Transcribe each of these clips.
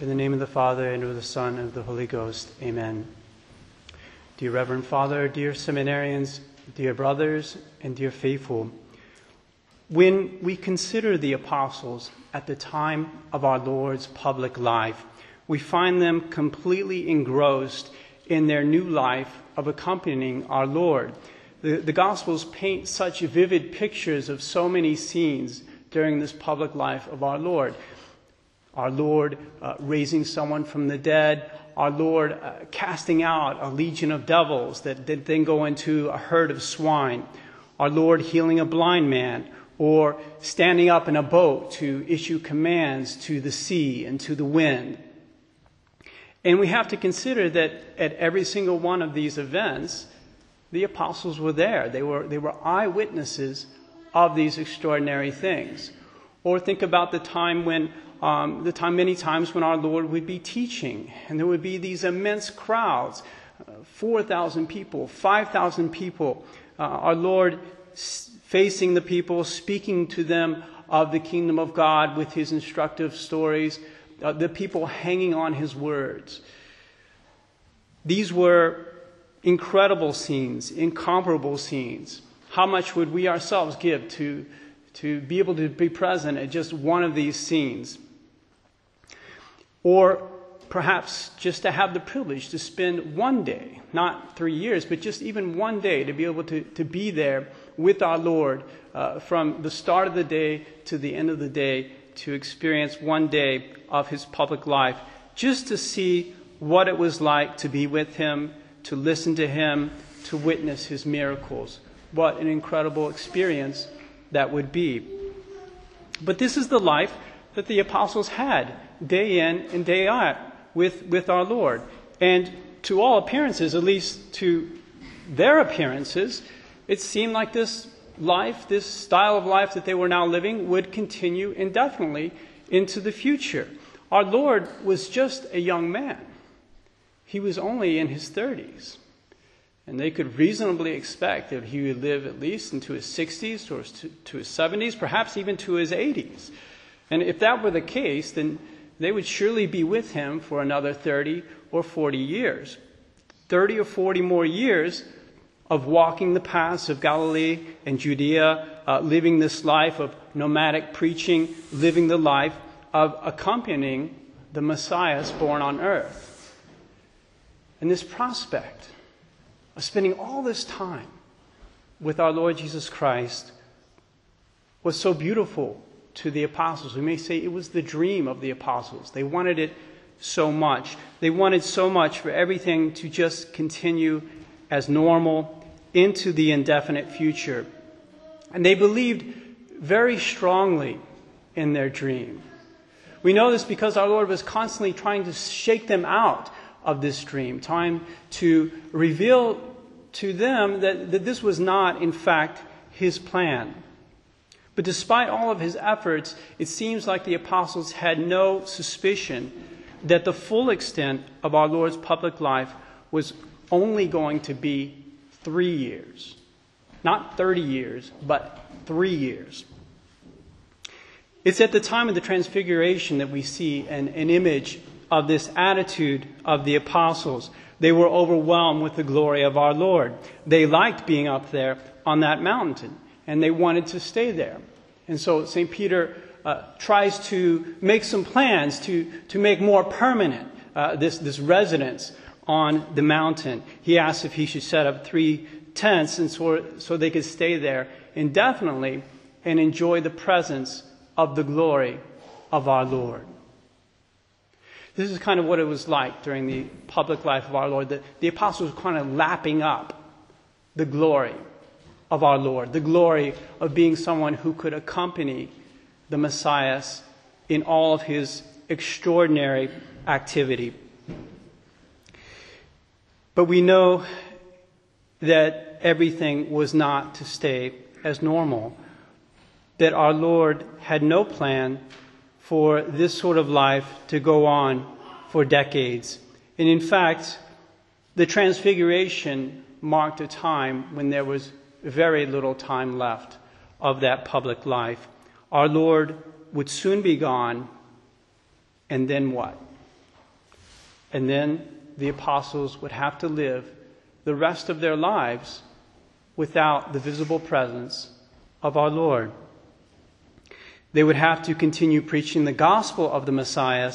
In the name of the Father, and of the Son, and of the Holy Ghost. Amen. Dear Reverend Father, dear seminarians, dear brothers, and dear faithful, when we consider the apostles at the time of our Lord's public life, we find them completely engrossed in their new life of accompanying our Lord. The, the Gospels paint such vivid pictures of so many scenes during this public life of our Lord our Lord uh, raising someone from the dead, our Lord uh, casting out a legion of devils that, that then go into a herd of swine, our Lord healing a blind man, or standing up in a boat to issue commands to the sea and to the wind. And we have to consider that at every single one of these events, the apostles were there. They were, they were eyewitnesses of these extraordinary things. Or think about the time when um, the time, many times when our Lord would be teaching, and there would be these immense crowds uh, 4,000 people, 5,000 people. Uh, our Lord facing the people, speaking to them of the kingdom of God with his instructive stories, uh, the people hanging on his words. These were incredible scenes, incomparable scenes. How much would we ourselves give to, to be able to be present at just one of these scenes? Or perhaps just to have the privilege to spend one day, not three years, but just even one day to be able to, to be there with our Lord uh, from the start of the day to the end of the day, to experience one day of his public life, just to see what it was like to be with him, to listen to him, to witness his miracles. What an incredible experience that would be. But this is the life that the apostles had day in and day out with, with our Lord. And to all appearances, at least to their appearances, it seemed like this life, this style of life that they were now living, would continue indefinitely into the future. Our Lord was just a young man, he was only in his 30s. And they could reasonably expect that he would live at least into his 60s or to his 70s, perhaps even to his 80s. And if that were the case, then they would surely be with him for another 30 or 40 years. 30 or 40 more years of walking the paths of Galilee and Judea, uh, living this life of nomadic preaching, living the life of accompanying the Messiah born on earth. And this prospect of spending all this time with our Lord Jesus Christ was so beautiful to the apostles. We may say it was the dream of the apostles. They wanted it so much. They wanted so much for everything to just continue as normal into the indefinite future. And they believed very strongly in their dream. We know this because our Lord was constantly trying to shake them out of this dream, time to reveal to them that, that this was not, in fact, his plan. But despite all of his efforts, it seems like the apostles had no suspicion that the full extent of our Lord's public life was only going to be three years. Not 30 years, but three years. It's at the time of the Transfiguration that we see an, an image of this attitude of the apostles. They were overwhelmed with the glory of our Lord. They liked being up there on that mountain and they wanted to stay there. And so St. Peter uh, tries to make some plans to, to make more permanent uh, this, this residence on the mountain. He asks if he should set up three tents and so, so they could stay there indefinitely and enjoy the presence of the glory of our Lord. This is kind of what it was like during the public life of our Lord. The, the apostles were kind of lapping up the glory of our Lord, the glory of being someone who could accompany the Messiah in all of his extraordinary activity. But we know that everything was not to stay as normal, that our Lord had no plan for this sort of life to go on for decades. And in fact, the Transfiguration marked a time when there was very little time left of that public life. Our Lord would soon be gone, and then what? And then the apostles would have to live the rest of their lives without the visible presence of our Lord. They would have to continue preaching the gospel of the Messiah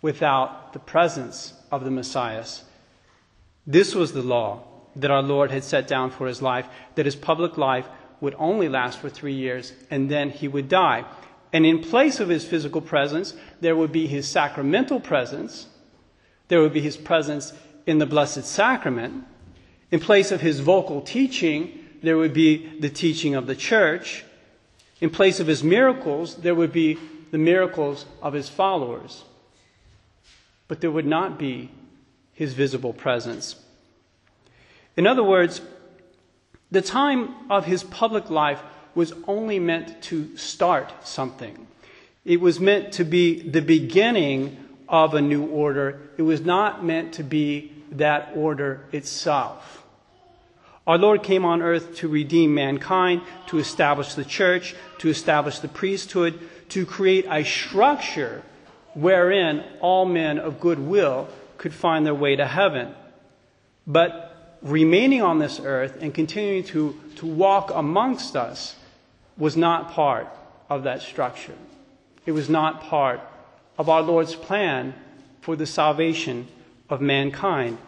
without the presence of the Messiah. This was the law that our Lord had set down for his life, that his public life would only last for three years and then he would die. And in place of his physical presence, there would be his sacramental presence, there would be his presence in the Blessed Sacrament. In place of his vocal teaching, there would be the teaching of the church. In place of his miracles, there would be the miracles of his followers. But there would not be his visible presence. In other words, the time of his public life was only meant to start something. It was meant to be the beginning of a new order. It was not meant to be that order itself. Our Lord came on earth to redeem mankind, to establish the church, to establish the priesthood, to create a structure wherein all men of good will could find their way to heaven. But remaining on this earth and continuing to, to walk amongst us was not part of that structure. It was not part of our Lord's plan for the salvation of mankind.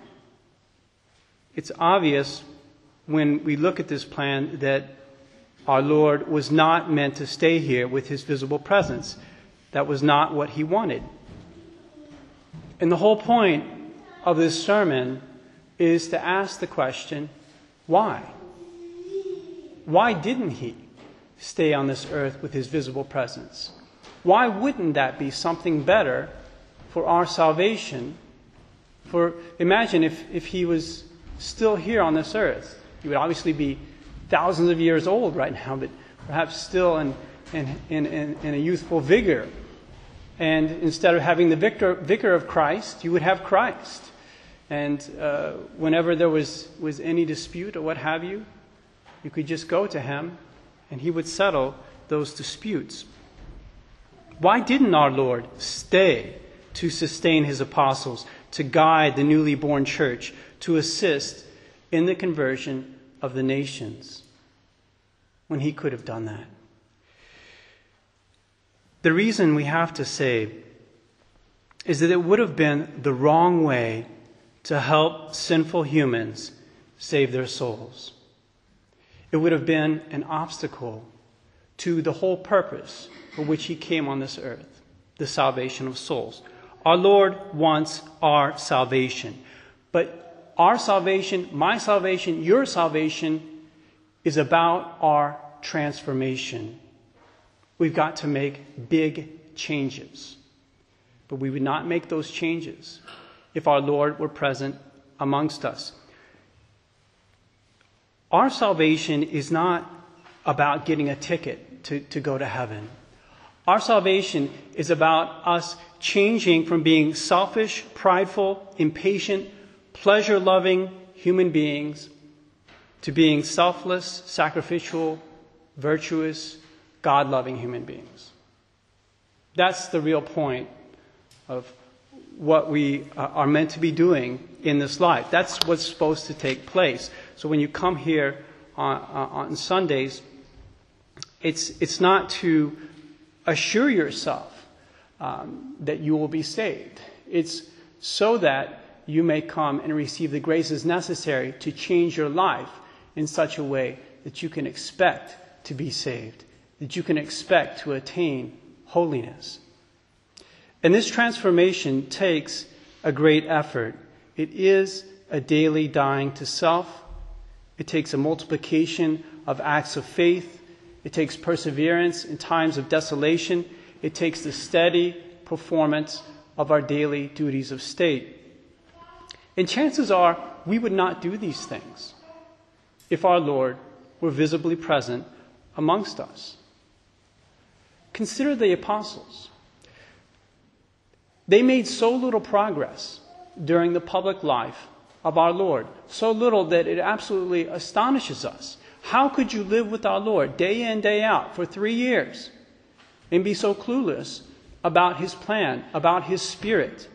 It's obvious when we look at this plan that our Lord was not meant to stay here with his visible presence. That was not what he wanted. And the whole point of this sermon is to ask the question why? Why didn't he stay on this earth with his visible presence? Why wouldn't that be something better for our salvation? For imagine if, if he was still here on this earth. He would obviously be thousands of years old right now, but perhaps still in, in, in, in, a youthful vigor. And instead of having the vicar, vicar of Christ, you would have Christ. And uh, whenever there was, was any dispute or what have you, you could just go to him and he would settle those disputes. Why didn't our Lord stay to sustain his apostles, to guide the newly born church, to assist in the conversion of the nations when he could have done that? The reason we have to say is that it would have been the wrong way to help sinful humans save their souls. It would have been an obstacle to the whole purpose for which he came on this earth the salvation of souls. Our Lord wants our salvation. But our salvation, my salvation, your salvation, is about our transformation. We've got to make big changes. But we would not make those changes if our Lord were present amongst us. Our salvation is not about getting a ticket to, to go to heaven. Our salvation is about us changing from being selfish, prideful, impatient, pleasure loving human beings to being selfless, sacrificial, virtuous, God loving human beings. That's the real point of what we uh, are meant to be doing in this life. That's what's supposed to take place. So when you come here on, uh, on Sundays, it's, it's not to assure yourself um, that you will be saved. It's so that you may come and receive the graces necessary to change your life in such a way that you can expect to be saved, that you can expect to attain holiness. And this transformation takes a great effort. It is a daily dying to self. It takes a multiplication of acts of faith. It takes perseverance in times of desolation. It takes the steady performance of our daily duties of state. And chances are we would not do these things if our Lord were visibly present amongst us. Consider the apostles. They made so little progress during the public life of our Lord, so little that it absolutely astonishes us. How could you live with our Lord day in, day out for three years and be so clueless about his plan, about his spirit?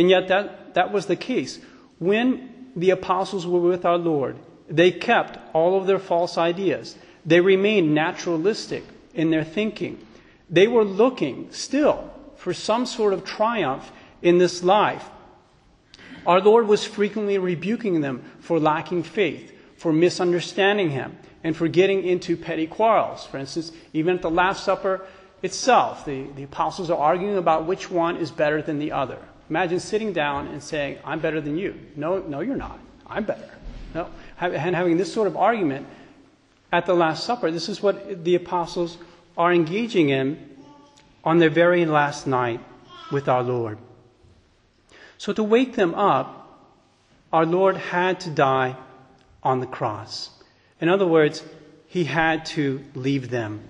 And yet, that, that was the case. When the apostles were with our Lord, they kept all of their false ideas. They remained naturalistic in their thinking. They were looking still for some sort of triumph in this life. Our Lord was frequently rebuking them for lacking faith, for misunderstanding Him, and for getting into petty quarrels. For instance, even at the Last Supper itself, the, the apostles are arguing about which one is better than the other. Imagine sitting down and saying, I'm better than you. No, no, you're not. I'm better. No. And having this sort of argument at the Last Supper, this is what the apostles are engaging in on their very last night with our Lord. So, to wake them up, our Lord had to die on the cross. In other words, he had to leave them.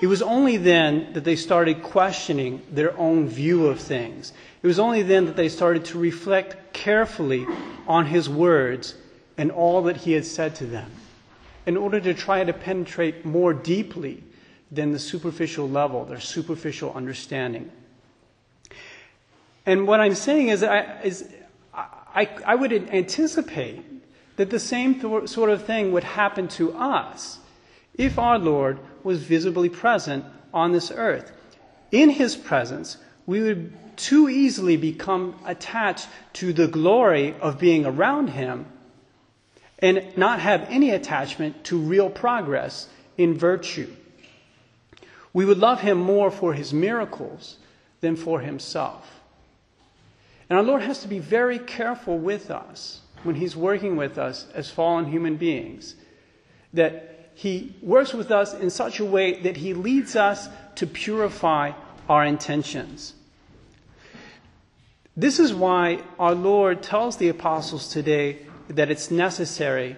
It was only then that they started questioning their own view of things. It was only then that they started to reflect carefully on his words and all that he had said to them in order to try to penetrate more deeply than the superficial level, their superficial understanding. And what I'm saying is, I, is I, I would anticipate that the same th- sort of thing would happen to us if our Lord was visibly present on this earth. In his presence, we would too easily become attached to the glory of being around him and not have any attachment to real progress in virtue. We would love him more for his miracles than for himself. And our Lord has to be very careful with us when He's working with us as fallen human beings. That He works with us in such a way that He leads us to purify our intentions. This is why our Lord tells the apostles today that it's necessary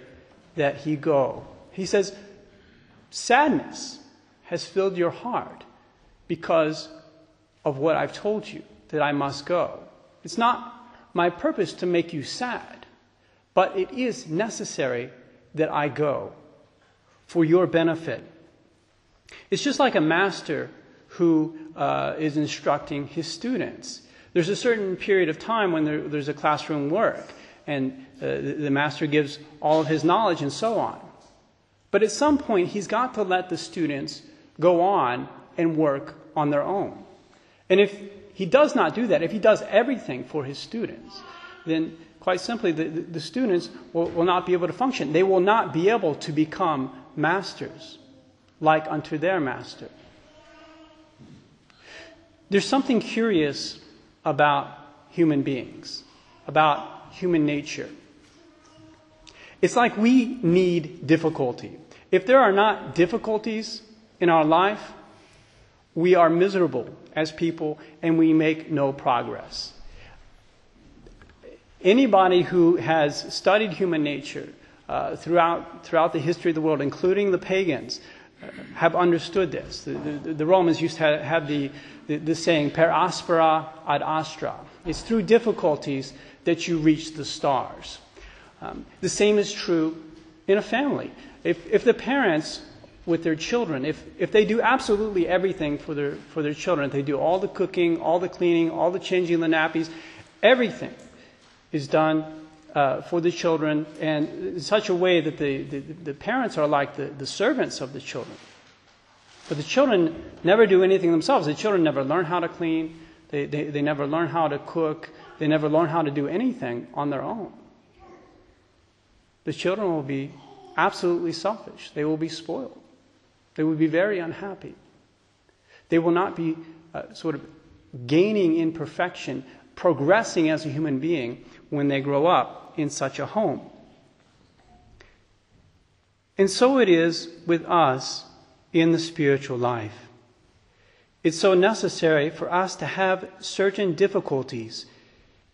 that He go. He says, Sadness has filled your heart because of what I've told you, that I must go. It's not my purpose to make you sad, but it is necessary that I go for your benefit. It's just like a master who uh, is instructing his students. There's a certain period of time when there, there's a classroom work, and uh, the, master gives all of his knowledge and so on. But at some point, he's got to let the students go on and work on their own. And if he does not do that, if he does everything for his students, then quite simply the, the, the students will, will not be able to function. They will not be able to become masters like unto their master. There's something curious about human beings, about human nature. It's like we need difficulty. If there are not difficulties in our life, we are miserable as people and we make no progress. Anybody who has studied human nature uh, throughout, throughout the history of the world, including the pagans, have understood this. The, the, the Romans used to have the, the, the saying, per aspera ad astra. It's through difficulties that you reach the stars. Um, the same is true in a family. If, if the parents with their children, if, if they do absolutely everything for their, for their children, they do all the cooking, all the cleaning, all the changing the nappies, everything is done uh, for the children and in such a way that the, the, the parents are like the, the servants of the children. But the children never do anything themselves. The children never learn how to clean, they, they, they never learn how to cook, they never learn how to do anything on their own. The children will be absolutely selfish, they will be spoiled. They will be very unhappy. They will not be uh, sort of gaining in perfection, progressing as a human being when they grow up in such a home. And so it is with us in the spiritual life. It's so necessary for us to have certain difficulties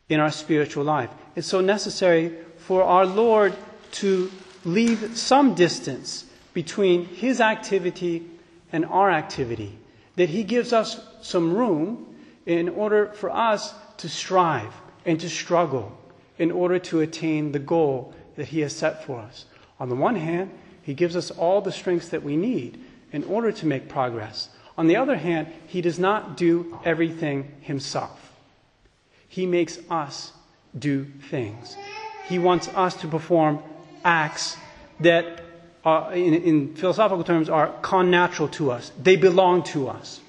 in our spiritual life. It's so necessary for our Lord to leave some distance between his activity and our activity, that he gives us some room in order for us to strive and to struggle in order to attain the goal that he has set for us. On the one hand, he gives us all the strengths that we need in order to make progress. On the other hand, he does not do everything himself. He makes us do things. He wants us to perform acts that, in, in philosophical terms, are connatural to us. They belong to us.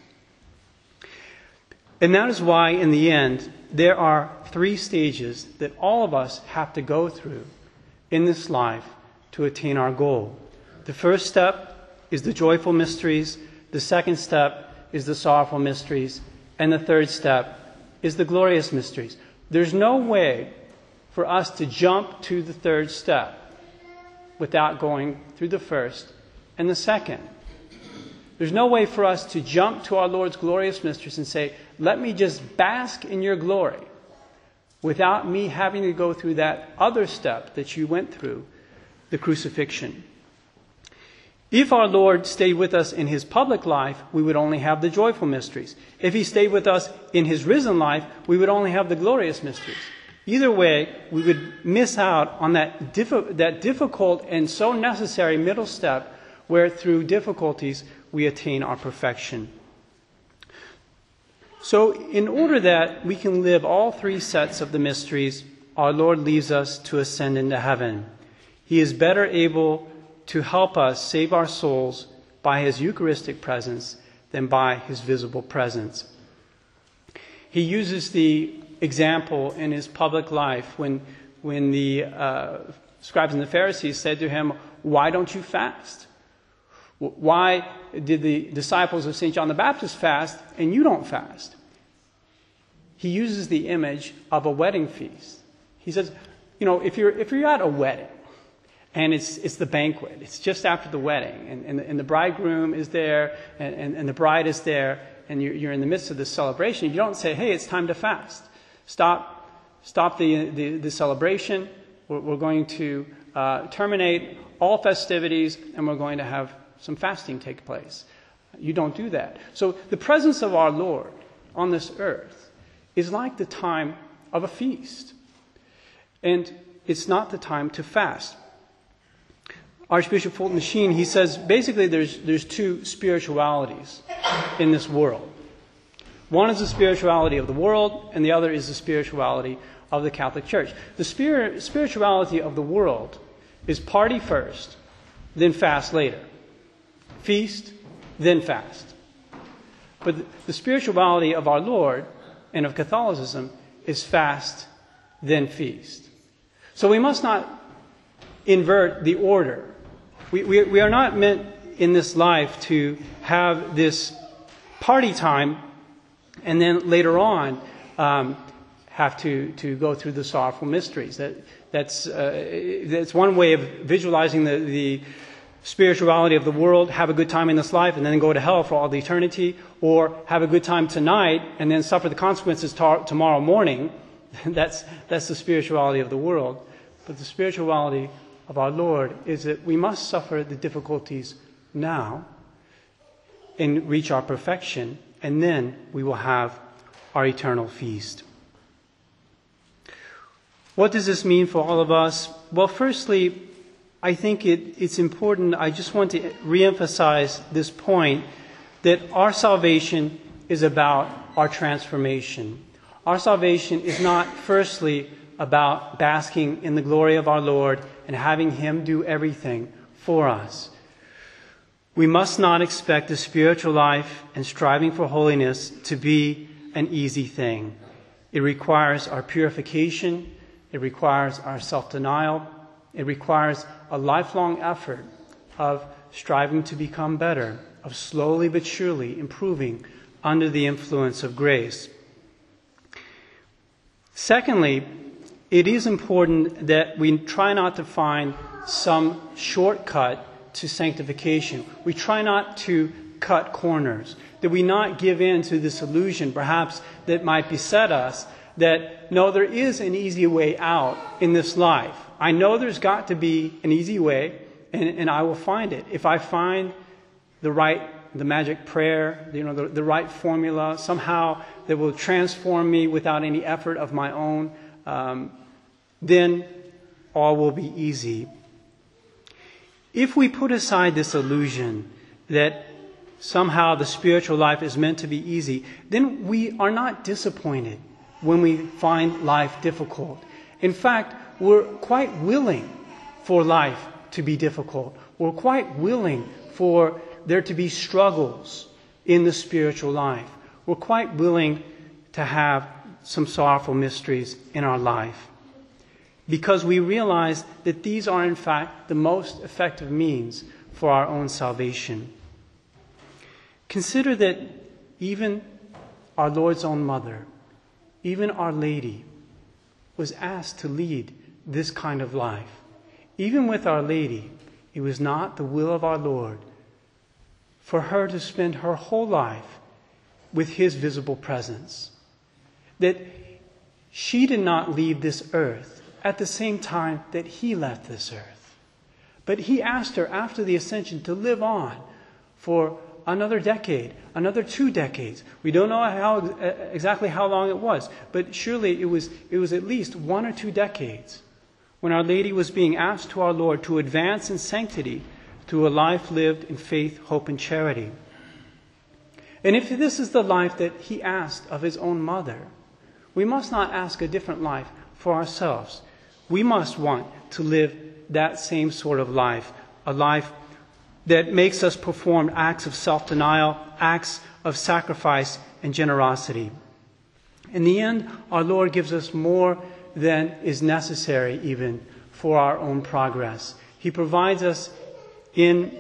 And that is why, in the end, there are three stages that all of us have to go through in this life to attain our goal. The first step is the joyful mysteries, the second step is the sorrowful mysteries, and the third step is the glorious mysteries. There's no way for us to jump to the third step without going through the first and the second. There's no way for us to jump to our Lord's glorious mysteries and say, let me just bask in your glory without me having to go through that other step that you went through, the crucifixion. If our Lord stayed with us in his public life, we would only have the joyful mysteries. If he stayed with us in his risen life, we would only have the glorious mysteries. Either way, we would miss out on that, that difficult and so necessary middle step where through difficulties we attain our perfection. So, in order that we can live all three sets of the mysteries, our Lord leaves us to ascend into heaven. He is better able to help us save our souls by his Eucharistic presence than by his visible presence. He uses the example in his public life when, when the uh, scribes and the Pharisees said to him, Why don't you fast? Why did the disciples of St. John the Baptist fast and you don't fast? He uses the image of a wedding feast. He says, you know, if you're, if you're at a wedding and it's, it's the banquet, it's just after the wedding, and, and, the, and the bridegroom is there and, and, and, the bride is there, and you're, you're in the midst of the celebration, you don't say, hey, it's time to fast. Stop, stop the, the, the celebration. We're, we're, going to uh, terminate all festivities and we're going to have some fasting take place. You don't do that. So the presence of our Lord on this earth is like the time of a feast. And it's not the time to fast. Archbishop Fulton Sheen, he says basically there's, there's two spiritualities in this world. One is the spirituality of the world, and the other is the spirituality of the Catholic Church. The spirit, spirituality of the world is party first, then fast later feast, then fast. But the spirituality of our Lord and of Catholicism is fast, then feast. So we must not invert the order. We, we, we are not meant in this life to have this party time and then later on um, have to, to go through the sorrowful mysteries. That, that's, uh, that's one way of visualizing the, the spirituality of the world, have a good time in this life, and then go to hell for all the eternity, or have a good time tonight and then suffer the consequences tar- tomorrow morning. that's, that's the spirituality of the world. But the spirituality of our Lord is that we must suffer the difficulties now and reach our perfection, and then we will have our eternal feast. What does this mean for all of us? Well, firstly, I think it, it's important, I just want to reemphasize this point that our salvation is about our transformation. Our salvation is not, firstly, about basking in the glory of our Lord and having Him do everything for us. We must not expect the spiritual life and striving for holiness to be an easy thing. It requires our purification, it requires our self denial, it requires a lifelong effort of striving to become better, of slowly but surely improving under the influence of grace. Secondly, it is important that we try not to find some shortcut to sanctification. We try not to cut corners, that we not give in to this illusion, perhaps, that might beset us that no, there is an easy way out in this life. I know there's got to be an easy way, and, and I will find it. If I find the right, the magic prayer, you know, the, the right formula, somehow that will transform me without any effort of my own, um, then all will be easy. If we put aside this illusion that somehow the spiritual life is meant to be easy, then we are not disappointed when we find life difficult. In fact, we're quite willing for life to be difficult. We're quite willing for there to be struggles in the spiritual life. We're quite willing to have some sorrowful mysteries in our life because we realize that these are, in fact, the most effective means for our own salvation. Consider that even our Lord's own mother, even Our Lady, was asked to lead this kind of life. Even with Our Lady, it was not the will of our Lord for her to spend her whole life with His visible presence. That she did not leave this earth at the same time that He left this earth. But He asked her after the ascension to live on for another decade, another two decades. We don't know how, exactly how long it was, but surely it was, it was at least one or two decades when Our Lady was being asked to our Lord to advance in sanctity through a life lived in faith, hope, and charity. And if this is the life that he asked of his own mother, we must not ask a different life for ourselves. We must want to live that same sort of life, a life that makes us perform acts of self denial, acts of sacrifice and generosity. In the end, our Lord gives us more than is necessary, even for our own progress. He provides us in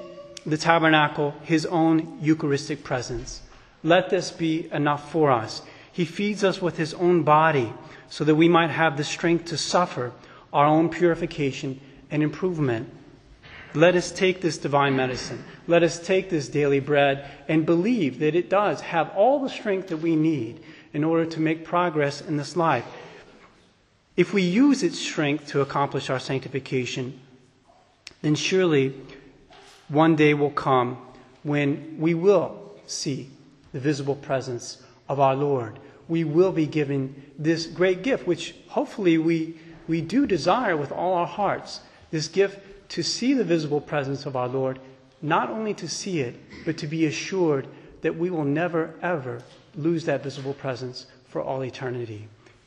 the tabernacle his own Eucharistic presence. Let this be enough for us. He feeds us with his own body so that we might have the strength to suffer our own purification and improvement. Let us take this divine medicine. Let us take this daily bread and believe that it does have all the strength that we need in order to make progress in this life. If we use its strength to accomplish our sanctification, then surely one day will come when we will see the visible presence of our Lord. We will be given this great gift, which hopefully we, we do desire with all our hearts. This gift to see the visible presence of our Lord, not only to see it, but to be assured that we will never, ever lose that visible presence for all eternity.